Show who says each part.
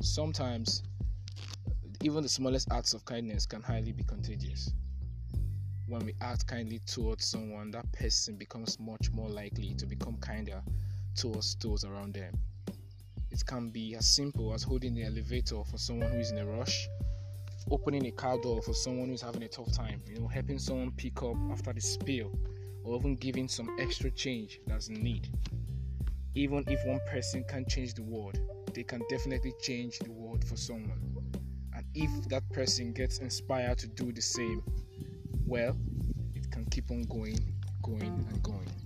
Speaker 1: sometimes even the smallest acts of kindness can highly be contagious. When we act kindly towards someone, that person becomes much more likely to become kinder towards those around them. It can be as simple as holding the elevator for someone who is in a rush, opening a car door for someone who's having a tough time, you know, helping someone pick up after the spill, or even giving some extra change that's in need. Even if one person can't change the world, they can definitely change the world for someone. And if that person gets inspired to do the same, well, it can keep on going, going, and going.